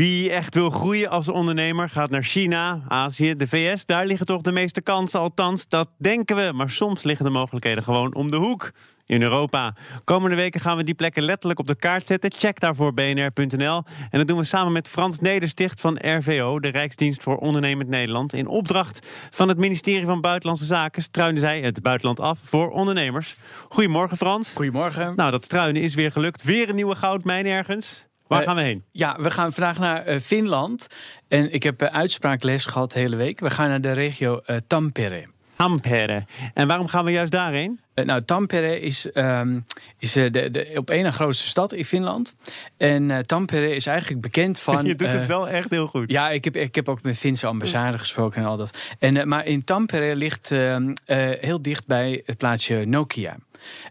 Wie echt wil groeien als ondernemer gaat naar China, Azië, de VS. Daar liggen toch de meeste kansen, althans, dat denken we. Maar soms liggen de mogelijkheden gewoon om de hoek. In Europa. Komende weken gaan we die plekken letterlijk op de kaart zetten. Check daarvoor bnr.nl. En dat doen we samen met Frans Nedersticht van RVO, de Rijksdienst voor Ondernemend Nederland. In opdracht van het ministerie van Buitenlandse Zaken struinen zij het buitenland af voor ondernemers. Goedemorgen Frans. Goedemorgen. Nou, dat struinen is weer gelukt. Weer een nieuwe goudmijn ergens. Waar Eh, gaan we heen? Ja, we gaan vandaag naar eh, Finland. En ik heb uh, uitspraakles gehad de hele week. We gaan naar de regio Tampere. Tampere. En waarom gaan we juist daarheen? Uh, nou, Tampere is, um, is uh, de, de op één na grootste stad in Finland. En uh, Tampere is eigenlijk bekend van. Je doet het wel echt heel goed. Ja, ik heb, ik heb ook met Finse ambassade gesproken en al dat. En, maar in Tampere ligt ehm, heel dicht bij het plaatsje Nokia.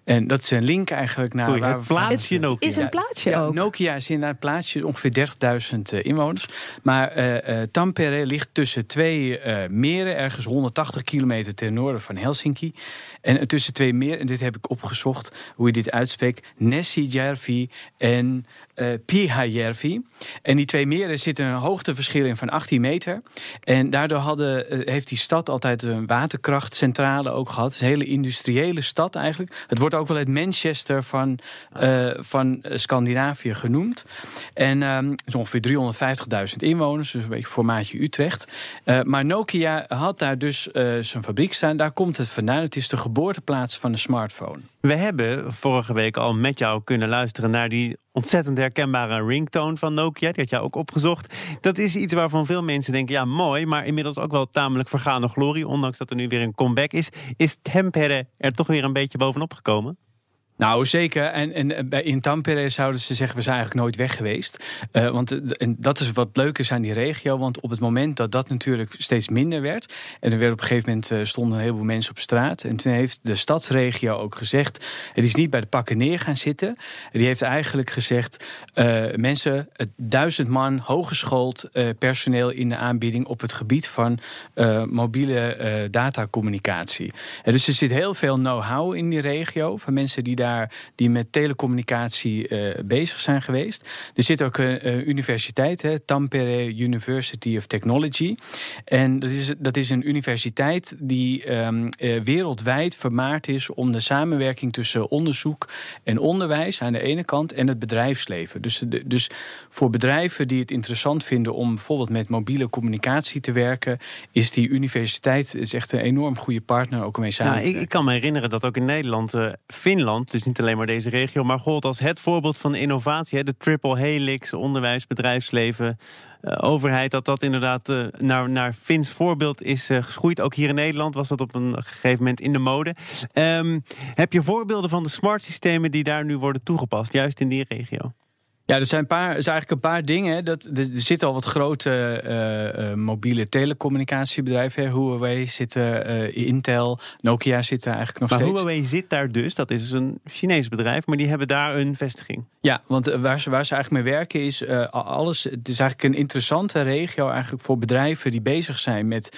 En dat is een link eigenlijk naar Goeie, waar het plaatsje Nokia. is een plaatsje ja, ook. Nokia is inderdaad een plaatsje, ongeveer 30.000 uh, inwoners. Maar uh, uh, Tampere ligt tussen twee meren, ergens 180 kilometer ten noorden van Helsinki. En tussen twee meren, en dit heb ik opgezocht hoe je dit uitspreekt, Nessijärvi en uh, Pyhäjärvi. En die twee meren zitten een hoogteverschil in van 18 meter. En daardoor hadden, uh, heeft die stad altijd een waterkrachtcentrale ook gehad. Is een hele industriële stad eigenlijk. Het wordt ook wel het Manchester van, uh, van Scandinavië genoemd. En het is ongeveer 350.000 inwoners, dus een beetje formaatje Utrecht. Maar Nokia had daar dus zijn fabriek staan. Daar komt het vandaan. Het is de geboorteplaats van de smartphone. We hebben vorige week al met jou kunnen luisteren naar die ontzettend herkenbare ringtone van Nokia. Die had jij ook opgezocht. Dat is iets waarvan veel mensen denken, ja mooi, maar inmiddels ook wel tamelijk vergane glorie. Ondanks dat er nu weer een comeback is. Is Tempere er toch weer een beetje bovenop gekomen? Nou, zeker. En, en bij, in Tampere zouden ze zeggen, we zijn eigenlijk nooit weg geweest. Uh, want en dat is wat leuk is aan die regio. Want op het moment dat dat natuurlijk steeds minder werd... en er werd op een gegeven moment stonden een heleboel mensen op straat... en toen heeft de stadsregio ook gezegd... het is niet bij de pakken neer gaan zitten. Die heeft eigenlijk gezegd... Mensen, duizend man, hooggeschoold personeel in de aanbieding... op het gebied van mobiele datacommunicatie. Dus er zit heel veel know-how in die regio... van mensen die daar die met telecommunicatie uh, bezig zijn geweest. Er zit ook een uh, universiteit, hè, Tampere University of Technology. En dat is, dat is een universiteit die um, uh, wereldwijd vermaard is om de samenwerking tussen onderzoek en onderwijs aan de ene kant en het bedrijfsleven. Dus, de, dus voor bedrijven die het interessant vinden om bijvoorbeeld met mobiele communicatie te werken, is die universiteit is echt een enorm goede partner ook mee samen. Nou, ik, ik, kan me herinneren dat ook in Nederland, Finland dus niet alleen maar deze regio, maar gold als het voorbeeld van innovatie. De triple helix, onderwijs, bedrijfsleven, uh, overheid, dat dat inderdaad uh, naar, naar Fins voorbeeld is uh, geschoeid. Ook hier in Nederland was dat op een gegeven moment in de mode. Um, heb je voorbeelden van de smart systemen die daar nu worden toegepast, juist in die regio? Ja, er zijn, een paar, er zijn eigenlijk een paar dingen. Dat, er, er zitten al wat grote uh, uh, mobiele telecommunicatiebedrijven. Huawei zit uh, Intel, Nokia zit er eigenlijk nog maar steeds. Huawei zit daar dus, dat is een Chinees bedrijf, maar die hebben daar een vestiging. Ja, want waar ze, waar ze eigenlijk mee werken is alles. Het is eigenlijk een interessante regio eigenlijk voor bedrijven die bezig zijn met,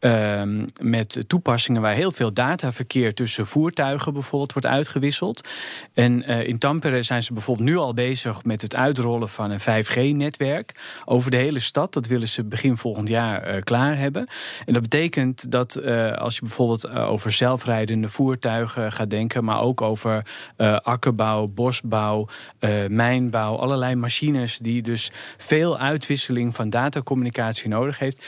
ehm, met toepassingen waar heel veel dataverkeer tussen voertuigen bijvoorbeeld wordt uitgewisseld. En in Tampere zijn ze bijvoorbeeld nu al bezig met het uitrollen van een 5G-netwerk over de hele stad. Dat willen ze begin volgend jaar klaar hebben. En dat betekent dat als je bijvoorbeeld over zelfrijdende voertuigen gaat denken, maar ook over akkerbouw, bosbouw, mijnbouw, allerlei machines die dus veel uitwisseling van datacommunicatie nodig heeft.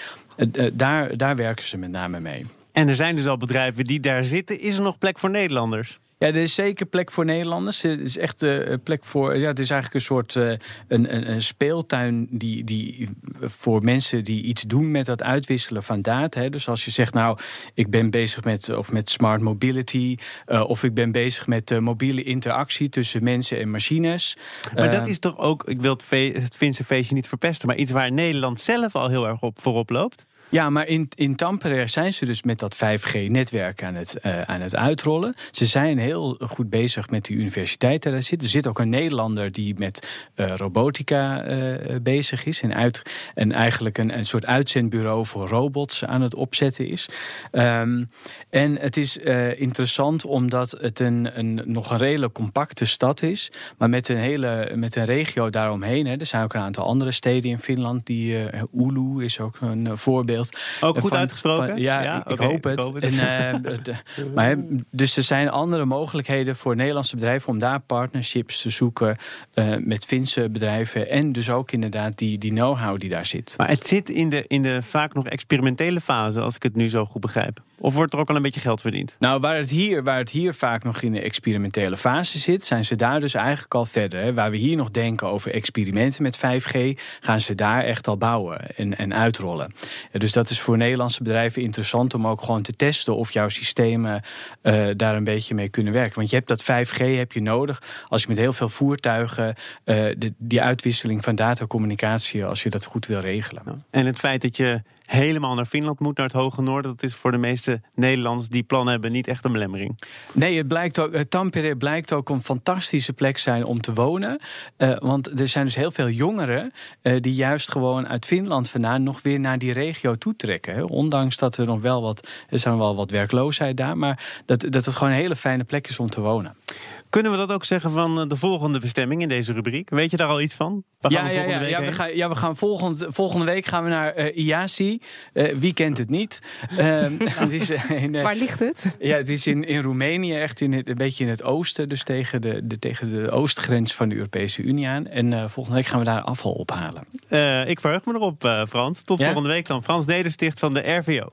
daar, daar werken ze met name mee. En er zijn dus al bedrijven die daar zitten. Is er nog plek voor Nederlanders? Ja, er is zeker plek voor Nederlanders. Er is echt uh, plek voor. Ja, het is eigenlijk een soort uh, een, een, een, speeltuin die, die voor mensen die iets doen met dat uitwisselen van data. Hè. Dus als je zegt, nou, ik ben bezig met of met smart mobility, uh, of ik ben bezig met mobiele interactie tussen mensen en machines. Maar dat is toch ook, ik wil het, het Finse feestje niet verpesten, maar iets waar Nederland zelf al heel erg op voorop loopt. Ja, maar in, in Tampere zijn ze dus met dat 5G-netwerk aan, het uh, aan het uitrollen. Ze zijn heel goed bezig met de universiteiten daar zit. Er zit ook een Nederlander die met uh, robotica uh, bezig is. En, uit, en eigenlijk een, een soort uitzendbureau voor robots aan het opzetten is. Um, en het is interessant omdat het een, een, nog een redelijk compacte stad is. Maar met een hele met een regio daaromheen. Hè. Er zijn ook een aantal andere steden in Finland. Die, Oulu is ook een voorbeeld. Ook goed uitgesproken? ja, ik, hoop het. En, uh, maar, dus er zijn andere mogelijkheden voor Nederlandse bedrijven om daar partnerships te zoeken uh, met Finse bedrijven. En dus ook inderdaad die, die know-how die daar zit. Maar het zit in de, in de vaak nog experimentele fase, als ik het nu zo goed begrijp. Of wordt er ook al een beetje geld verdiend? Nou, waar het hier, waar het hier vaak nog in de experimentele fase zit, zijn ze daar dus eigenlijk al verder. Hè. Waar we hier nog denken over experimenten met 5G, gaan ze daar echt al bouwen en, en uitrollen. Dus dat is voor Nederlandse bedrijven interessant om ook gewoon te testen of jouw systemen uh, daar een beetje mee kunnen werken. Want je hebt dat 5G heb je nodig als je met heel veel voertuigen de, die uitwisseling van datacommunicatie, als je dat goed wil regelen. En het feit dat je helemaal naar Finland moet, naar het Hoge Noorden. Dat is voor de meeste Nederlanders die plannen hebben niet echt een belemmering. Nee, het blijkt ook, Tampere blijkt ook een fantastische plek zijn om te wonen. Uh, want er zijn dus heel veel jongeren uh, die juist gewoon uit Finland vandaan nog weer naar die regio toetrekken. Hè. Ondanks dat er nog wel wat, er zijn wel wat werkloosheid daar, maar dat, dat het gewoon een hele fijne plek is om te wonen. Kunnen we dat ook zeggen van eh, de volgende bestemming in deze rubriek? Weet je daar al iets van? Waar ja, ja, ja, ja, we gaan, ja, we gaan volgend, volgende week gaan we naar uh, IASI. Uh, wie kent het niet? het is in, Waar ligt het? Ja, het is in, in Roemenië, echt in het, een beetje in het oosten. Dus tegen de, de, tegen de oostgrens van de Europese Unie aan. En volgende week gaan we daar afval ophalen. ik verheug me erop, Frans. Tot volgende week dan. Frans Nedersticht van de RVO.